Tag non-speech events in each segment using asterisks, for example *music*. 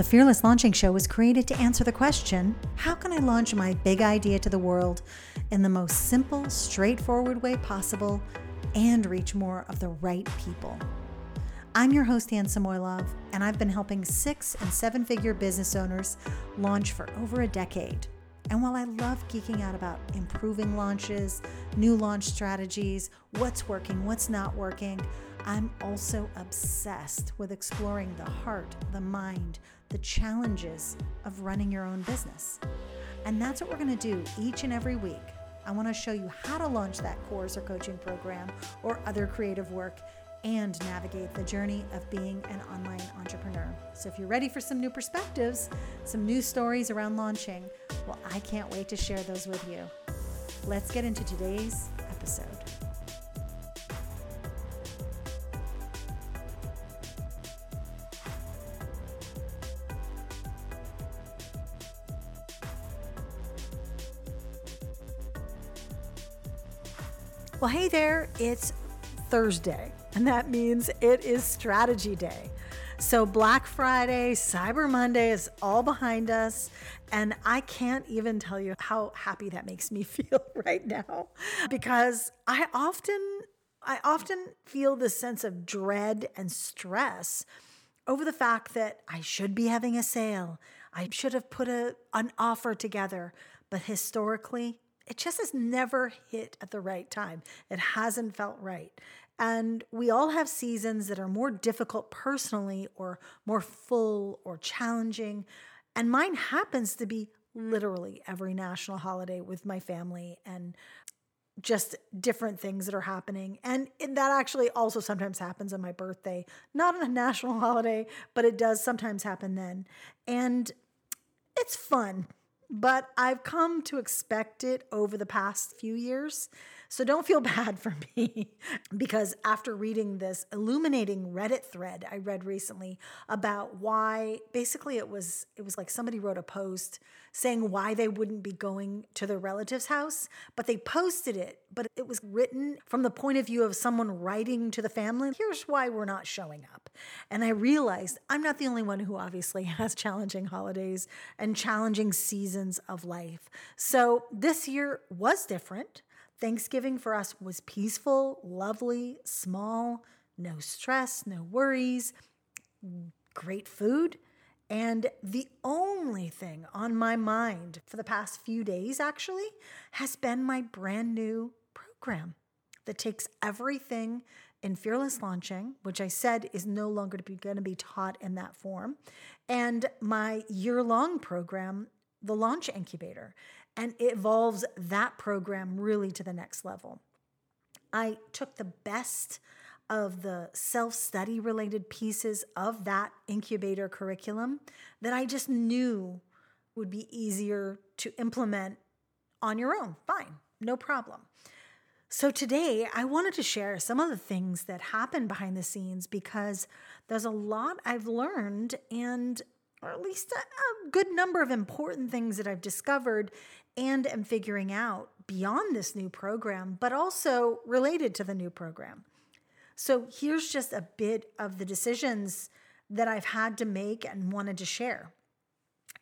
The Fearless Launching Show was created to answer the question how can I launch my big idea to the world in the most simple, straightforward way possible and reach more of the right people? I'm your host, Anne Samoilov, and I've been helping six and seven figure business owners launch for over a decade. And while I love geeking out about improving launches, new launch strategies, what's working, what's not working, I'm also obsessed with exploring the heart, the mind, the challenges of running your own business. And that's what we're going to do each and every week. I want to show you how to launch that course or coaching program or other creative work and navigate the journey of being an online entrepreneur. So, if you're ready for some new perspectives, some new stories around launching, well, I can't wait to share those with you. Let's get into today's episode. Well, hey there, it's Thursday, and that means it is strategy day. So, Black Friday, Cyber Monday is all behind us. And I can't even tell you how happy that makes me *laughs* feel right now because I often, I often feel this sense of dread and stress over the fact that I should be having a sale. I should have put a, an offer together. But historically, it just has never hit at the right time. It hasn't felt right. And we all have seasons that are more difficult personally or more full or challenging. And mine happens to be literally every national holiday with my family and just different things that are happening. And that actually also sometimes happens on my birthday, not on a *laughs* national holiday, but it does sometimes happen then. And it's fun but I've come to expect it over the past few years. So don't feel *laughs* bad for me because after reading this illuminating Reddit thread I read recently about why basically it was it was like somebody wrote a post saying why they wouldn't be going to their relative's house, but they posted it, but it was written from the point of view of someone writing to the family. Here's why we're not showing up. And I realized I'm not the only one who obviously *laughs* has challenging holidays and challenging seasons of life. So this year was different. Thanksgiving for us was peaceful, lovely, small, no stress, no worries, great food. And the only thing on my mind for the past few days, actually, has been my brand new program that takes everything in Fearless Launching, which I said is no longer going to be taught in that form, and my year long program, the Launch Incubator, and it evolves that program really to the next level. I took the best of the self study related pieces of that incubator curriculum that I just knew would be easier to implement on your own. Fine, no problem. So, today I wanted to share some of the things that happen behind the scenes because there's a lot I've learned and or at least a, a, good number of important things that I've discovered and am figuring out beyond this new program, but also related to the new program. So here's just a bit of the decisions that I've had to make and wanted to share.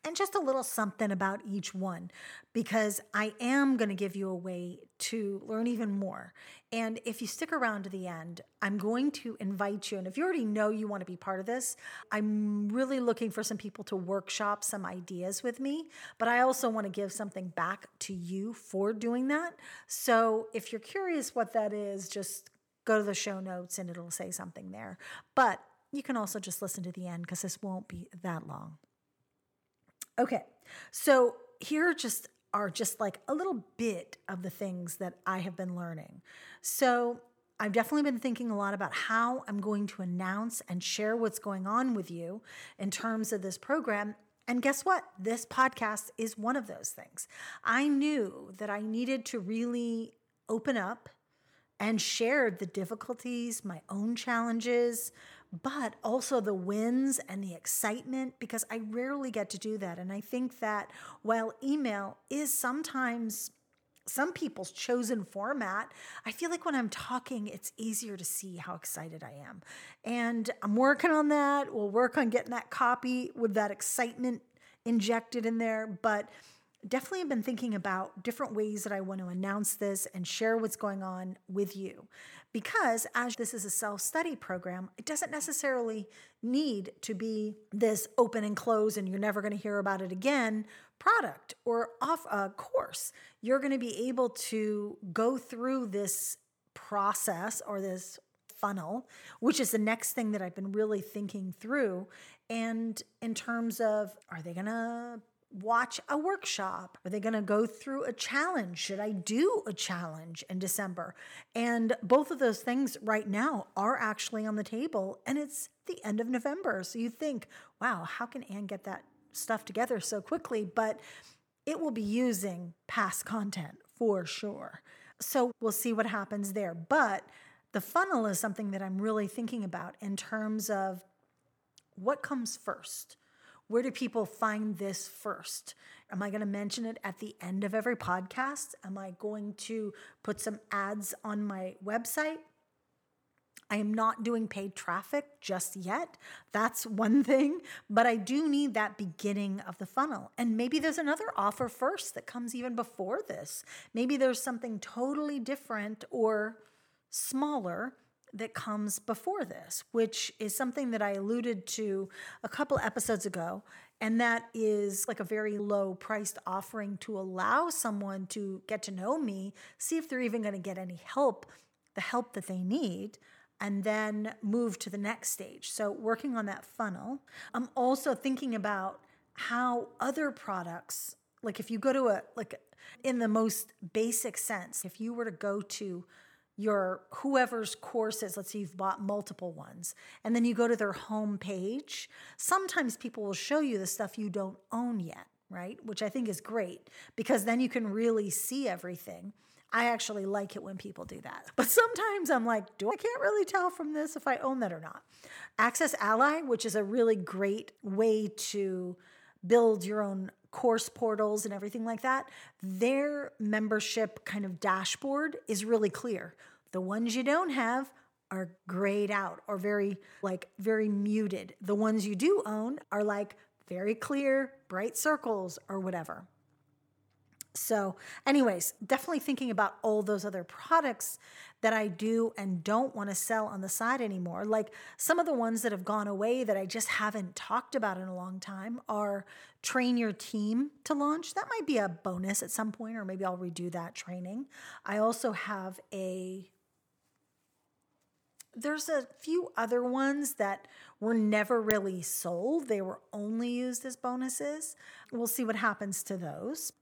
And just a little something about each one, because I am going to give you a way to learn even more. And if you stick around to the end, I'm going to invite you. And if you already know you want to be part of this, I'm really looking for some people to workshop some ideas with me. But I also want to give something back to you for doing that. So if you're curious what that is, just go to the show notes and it'll say something there. But you can also just listen to the end because this won't be that long. Okay, so here just are just like a little bit of the things that I have been learning. So I've definitely been thinking a lot about how I'm going to announce and share what's going on with you in terms of this program. And guess what? This podcast is one of those things. I knew that I needed to really open up and share the difficulties, my own challenges, but also the wins and the excitement because I rarely get to do that. And I think that while email is sometimes some people's chosen format, I feel like when I'm talking, it's easier to see how excited I am. And I'm working on that. We'll work on getting that copy with that excitement injected in there. But definitely have been thinking about different ways that I want to announce this and share what's going on with you. Because as this is a self study program, it doesn't necessarily need to be this open and close and you're never going to hear about it again product or off a course. You're going to be able to go through this process or this funnel, which is the next thing that I've been really thinking through. And in terms of, are they going to watch a workshop? Are they going to go through a challenge? Should I do a challenge in December? And both of those things right now are actually on the table, and it's the end of November. So you think, wow, how can Anne get that stuff together so quickly? But it will be using past content for sure. So we'll see what happens there. But the funnel is something that I'm really thinking about in terms of what comes first where do people find this first? Am I going to mention it at the end of every podcast? Am I going to put some ads on my website? I am not doing paid traffic just yet. That's one thing, but I do need that beginning of the funnel. And maybe there's another offer first that comes even before this. Maybe there's something totally different or smaller that comes before this, which is something that I alluded to a couple episodes ago. And that is like a very low priced offering to allow someone to get to know me, see if they're even going to get any help, the help that they need, and then move to the next stage. So, working on that funnel. I'm also thinking about how other products, like if you go to a, like in the most basic sense, if you were to go to your whoever's courses, let's say you've bought multiple ones, and then you go to their home page, sometimes people will show you the stuff you don't own yet, right? Which I think is great because then you can really see everything. I actually like it when people do that. But sometimes I'm like, do I can't really tell from this if I own that or not. Access Ally, which is a really great way to build your own course portals and everything like that, their membership kind of dashboard is really clear. The ones you don't have are grayed out or very like very muted. The ones you do own are like very clear, bright circles or whatever. So, anyways, definitely thinking about all those other products that I do and don't want to sell on the side anymore. Like some of the ones that have gone away that I just haven't talked about in a long time are train your team to launch. That might be a bonus at some point, or maybe I'll redo that training. I also have a there's a few other ones that were never really sold. They were only used as bonuses. We'll see what happens to those.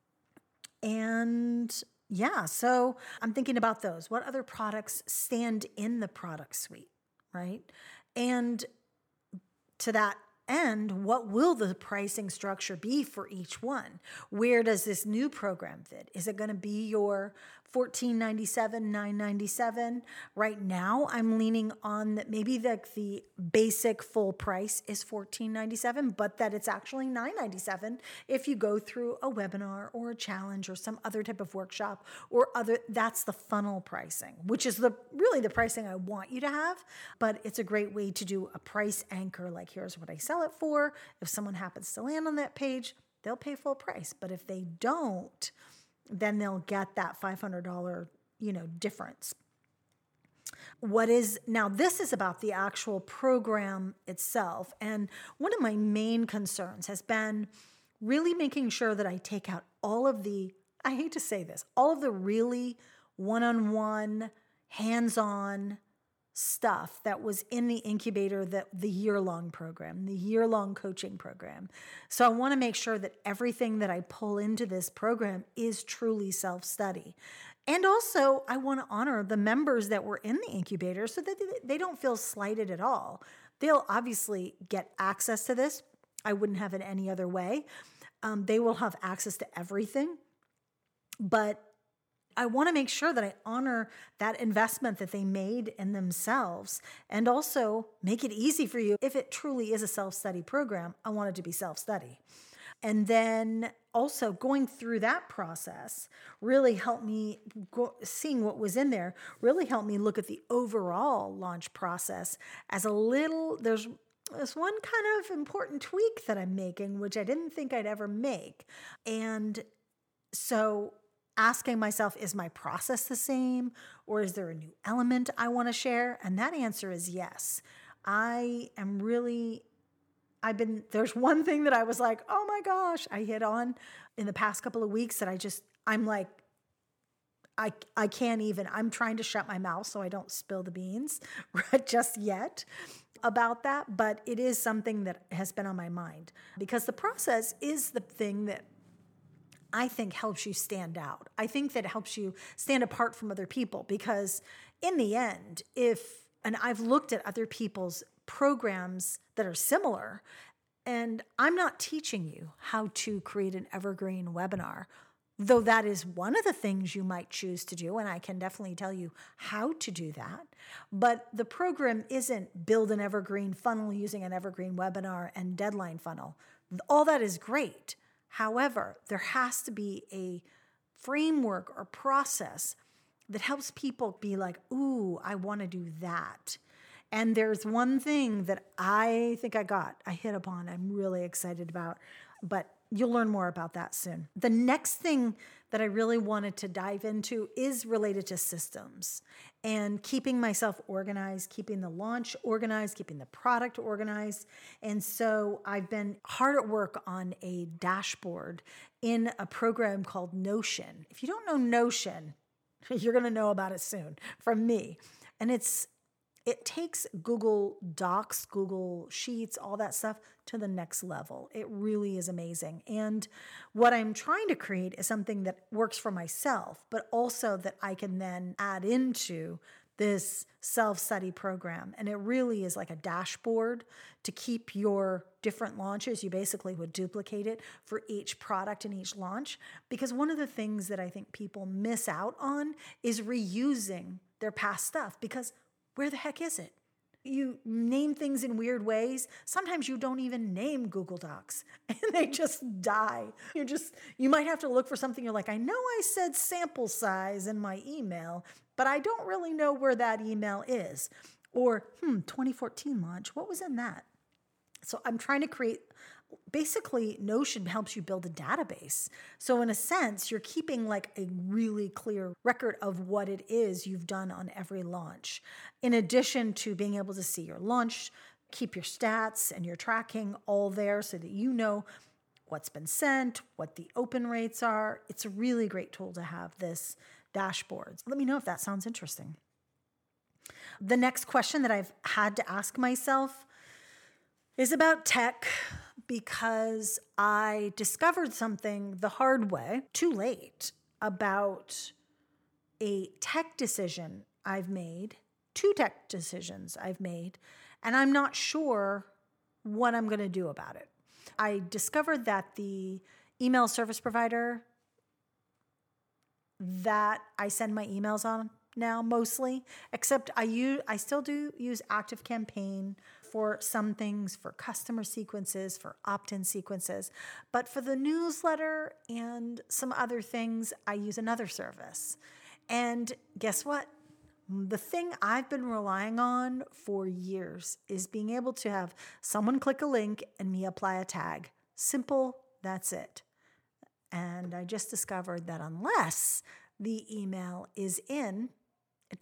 And yeah, so I'm thinking about those. What other products stand in the product suite, right? And to that end, what will the pricing structure be for each one? Where does this new program fit? Is it going to be your 1497 997 right now i'm leaning on that maybe the, the basic full price is 1497 but that it's actually 997 if you go through a webinar or a challenge or some other type of workshop or other that's the funnel pricing which is the really the pricing i want you to have but it's a great way to do a price anchor. Like here's what i sell it for. If someone happens to land on that page they'll pay full price but if they don't then they'll get that $500, you know, difference. What is now, this is about the actual program itself. And one of my main concerns has been really making sure that I take out all of the, I hate to say this, all of the really one on one, hands on stuff that was in the incubator that the year long program the year long coaching program. So i want to make sure that everything that i pull into this program is truly self study and also i want to honor the members that were in the incubator so that they don't feel slighted at all. They'll obviously get access to this. I wouldn't have it any other way. Um, they will have access to everything. But I want to make sure that I honor that investment that they made in themselves and also make it easy for you. If it truly is a self study program, I want it to be self study. And then also going through that process really helped me go, seeing what was in there really helped me look at the overall launch process as a little there's this one kind of important tweak that I'm making which I didn't think I'd ever make. And so asking myself is my process the same or is there a new element I want to share? And that answer is yes. I am really I've been there's one thing that I was like, "Oh my gosh, I hit on in the past couple of weeks that I just I'm like I I can't even. I'm trying to shut my mouth so I don't spill the beans *laughs* just yet about that, but it is something that has been on my mind because the process is the thing that I think helps you stand out. I think that helps you stand apart from other people because in the end, if and I've looked at other people's programs that are similar. And I'm not teaching you how to create an evergreen webinar, though that is one of the things you might choose to do. And I can definitely tell you how to do that. But the program isn't build an evergreen funnel using an evergreen webinar and deadline funnel. All that is great. However, there has to be a framework or process that helps people be like, ooh, I want to do that. And there's one thing that I think I got, I hit upon, I'm really excited about, but you'll learn more about that soon. The next thing that I really wanted to dive into is related to systems and keeping myself organized, keeping the launch organized, keeping the product organized. And so I've been hard at work on a dashboard in a program called Notion. If you don't know Notion, *laughs* you're going to know about it soon from me. And it's it takes Google Docs, Google Sheets, all that stuff to the next level. It really is amazing. And what I'm trying to create is something that works for myself, but also that I can then add into this self study program. And it really is like a dashboard to keep your different launches. You basically would duplicate it for each product and each launch. Because one of the things that I think people miss out on is reusing their past stuff because where the heck is it? You name things in weird ways. Sometimes you don't even name Google Docs *laughs* and they just die. You just, you might have to look for something. You're like, I know I said sample size in my email, but I don't really know where that email is. Or, hmm, 2014 launch, what was in that? So I'm trying to create basically Notion helps you build a database. So in a sense, you're keeping like a really clear record of what it is you've done on every launch. In addition to being able to see your launch, keep your stats and your tracking all there so that you know what's been sent, what the open rates are. It's a really great tool to have this dashboard. Let me know if that sounds interesting. The next question that I've had to ask myself is about tech because I discovered something the hard way, too late, about a tech decision I've made, two tech decisions I've made, and I'm not sure what I'm going to do about it. I discovered that the email service provider that I send my emails on now mostly, except I use I still do use Active Campaign for some things, for customer sequences, for opt in sequences. But for the newsletter and some other things, I use another service. And guess what? The thing I've been relying on for years is being able to have someone click a link and me apply a tag. Simple, that's it. And I just discovered that unless the email is in,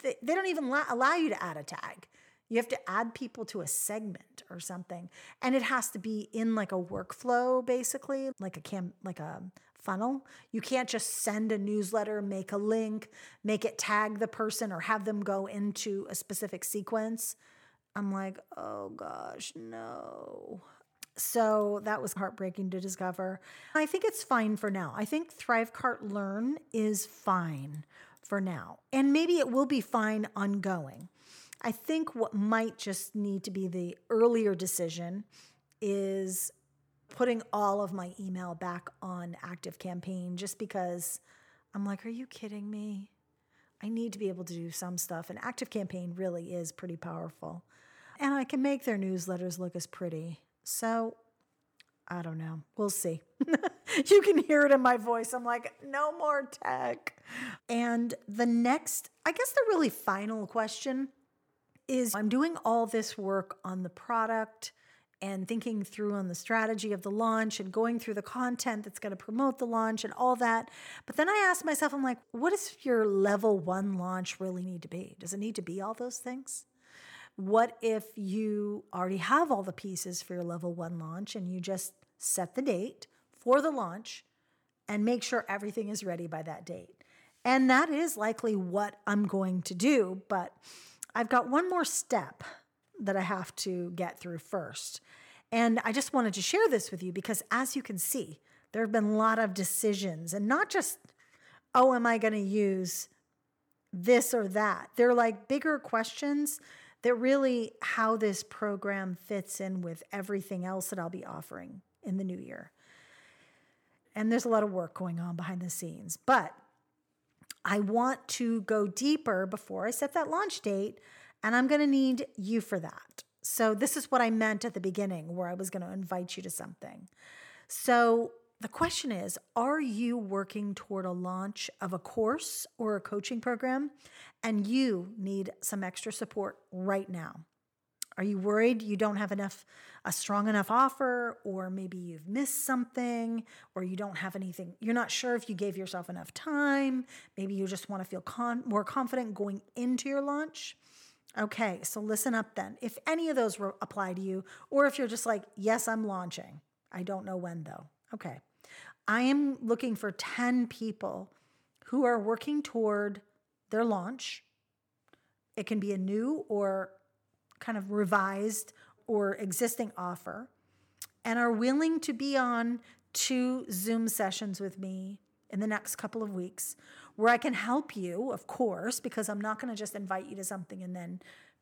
they, don't even allow you to add a tag. You have to add people to a segment or something. And it has to be in like a workflow, basically, like a cam like a funnel. You can't just send a newsletter, make a link, make it tag the person or have them go into a specific sequence. I'm like, oh gosh, no. So that was heartbreaking to discover. I think it's fine for now. I think Thrivecart Learn is fine for now. And maybe it will be fine ongoing. I think what might just need to be the earlier decision is putting all of my email back on Active Campaign just because I'm like, are you kidding me? I need to be able to do some stuff. And Active Campaign really is pretty powerful. And I can make their newsletters look as pretty. So I don't know. We'll see. *laughs* you can hear it in my voice. I'm like, no more tech. And the next, I guess the really final question is I'm doing all this work on the product and thinking through on the strategy of the launch and going through the content that's going to promote the launch and all that. But then I ask myself, I'm like, what does your level one launch really need to be? Does it need to be all those things? What if you already have all the pieces for your level one launch and you just set the date for the launch and make sure everything is ready by that date? And that is likely what I'm going to do. But I've got one more step that I have to get through first. And I just wanted to share this with you because, as you can see, there have been a lot of decisions and not just, oh, am I going to use this or that? They're like bigger questions that really how this program fits in with everything else that I'll be offering in the new year. And there's a lot of work going on behind the scenes, but I want to go deeper before I set that launch date, and I'm going to need you for that. So, this is what I meant at the beginning, where I was going to invite you to something. So, the question is Are you working toward a launch of a course or a coaching program and you need some extra support right now? Are you worried you don't have enough, a strong enough offer, or maybe you've missed something, or you don't have anything? You're not sure if you gave yourself enough time. Maybe you just want to feel con- more confident going into your launch. Okay, so listen up then. If any of those apply to you, or if you're just like, yes, I'm launching, I don't know when though. Okay. I am looking for 10 people who are working toward their launch. It can be a new or kind of revised or existing offer and are willing to be on two Zoom sessions with me in the next couple of weeks where I can help you, of course, because I'm not going to just invite you to something and then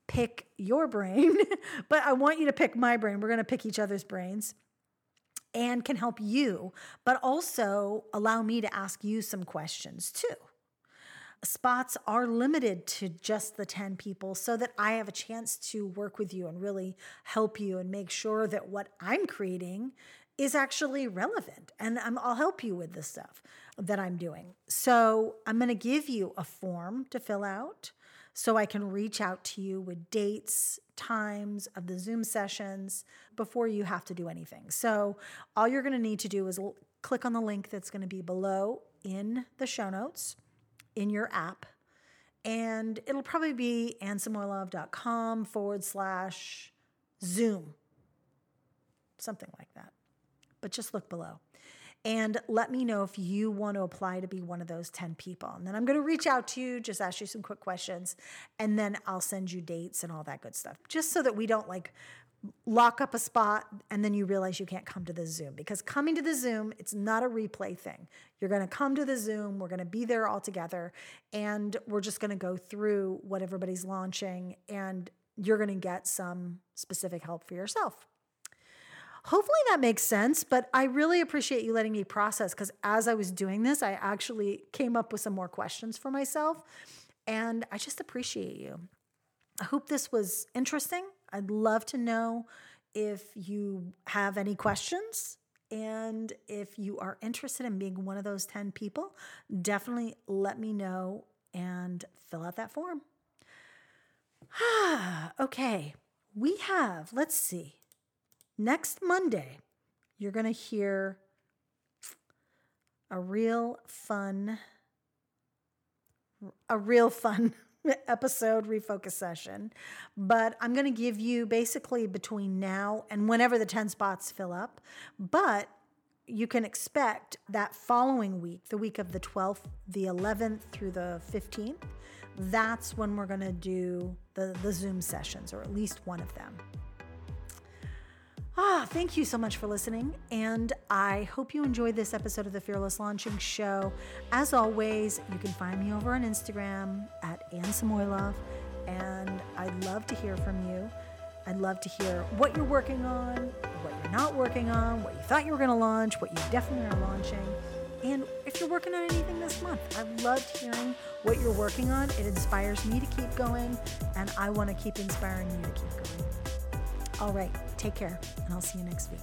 pick your brain, *laughs* but I want you to pick my brain. We're going to pick each other's brains and can help you, but also allow me to ask you some questions too. Spots are limited to just the 10 people so that I have a chance to work with you and really help you and make sure that what I'm creating is actually relevant. And i will help you with the stuff that I'm doing. So I'm going to give you a form to fill out so I can reach out to you with dates, times of the Zoom sessions before you have to do anything. So all you're going to need to do is click on the link that's going to be below in the show notes in your app. And it'll probably be annesamoilov.com forward slash Zoom, something like that. But just look below and let me know if you want to apply to be one of those 10 people. And then I'm going to reach out to you, just ask you some quick questions, and then I'll send you dates and all that good stuff, just so that we don't like lock up a spot and then you realize you can't come to the Zoom because coming to the Zoom, it's not a replay thing. You're going to come to the Zoom, we're going to be there all together, and we're just going to go through what everybody's launching, and you're going to get some specific help for yourself. Hopefully that makes sense, but I really appreciate you letting me process because as I was doing this, I actually came up with some more questions for myself. And I just appreciate you. I hope this was interesting. I'd love to know if you have any questions. And if you are interested in being one of those 10 people, definitely let me know and fill out that form. *sighs* okay, we have, let's see, Next Monday, you're going to hear a real fun, a real fun *laughs* episode refocus session. But I'm going to give you basically between now and whenever the 10 spots fill up. But you can expect that following week, the week of the 12th, the 11th through the 15th, that's when we're going to do the, the Zoom sessions, or at least one of them. Ah, thank you so much for listening, and I hope you enjoyed this episode of the Fearless Launching Show. As always, you can find me over on Instagram at Samoilov, and I'd love to hear from you. I'd love to hear what you're working on, what you're not working on, what you thought you were going to launch, what you definitely are launching, and if you're working on anything this month. I've loved hearing what you're working on. It inspires me to keep going, and I want to keep inspiring you to keep going. All right, take care, and I'll see you next week.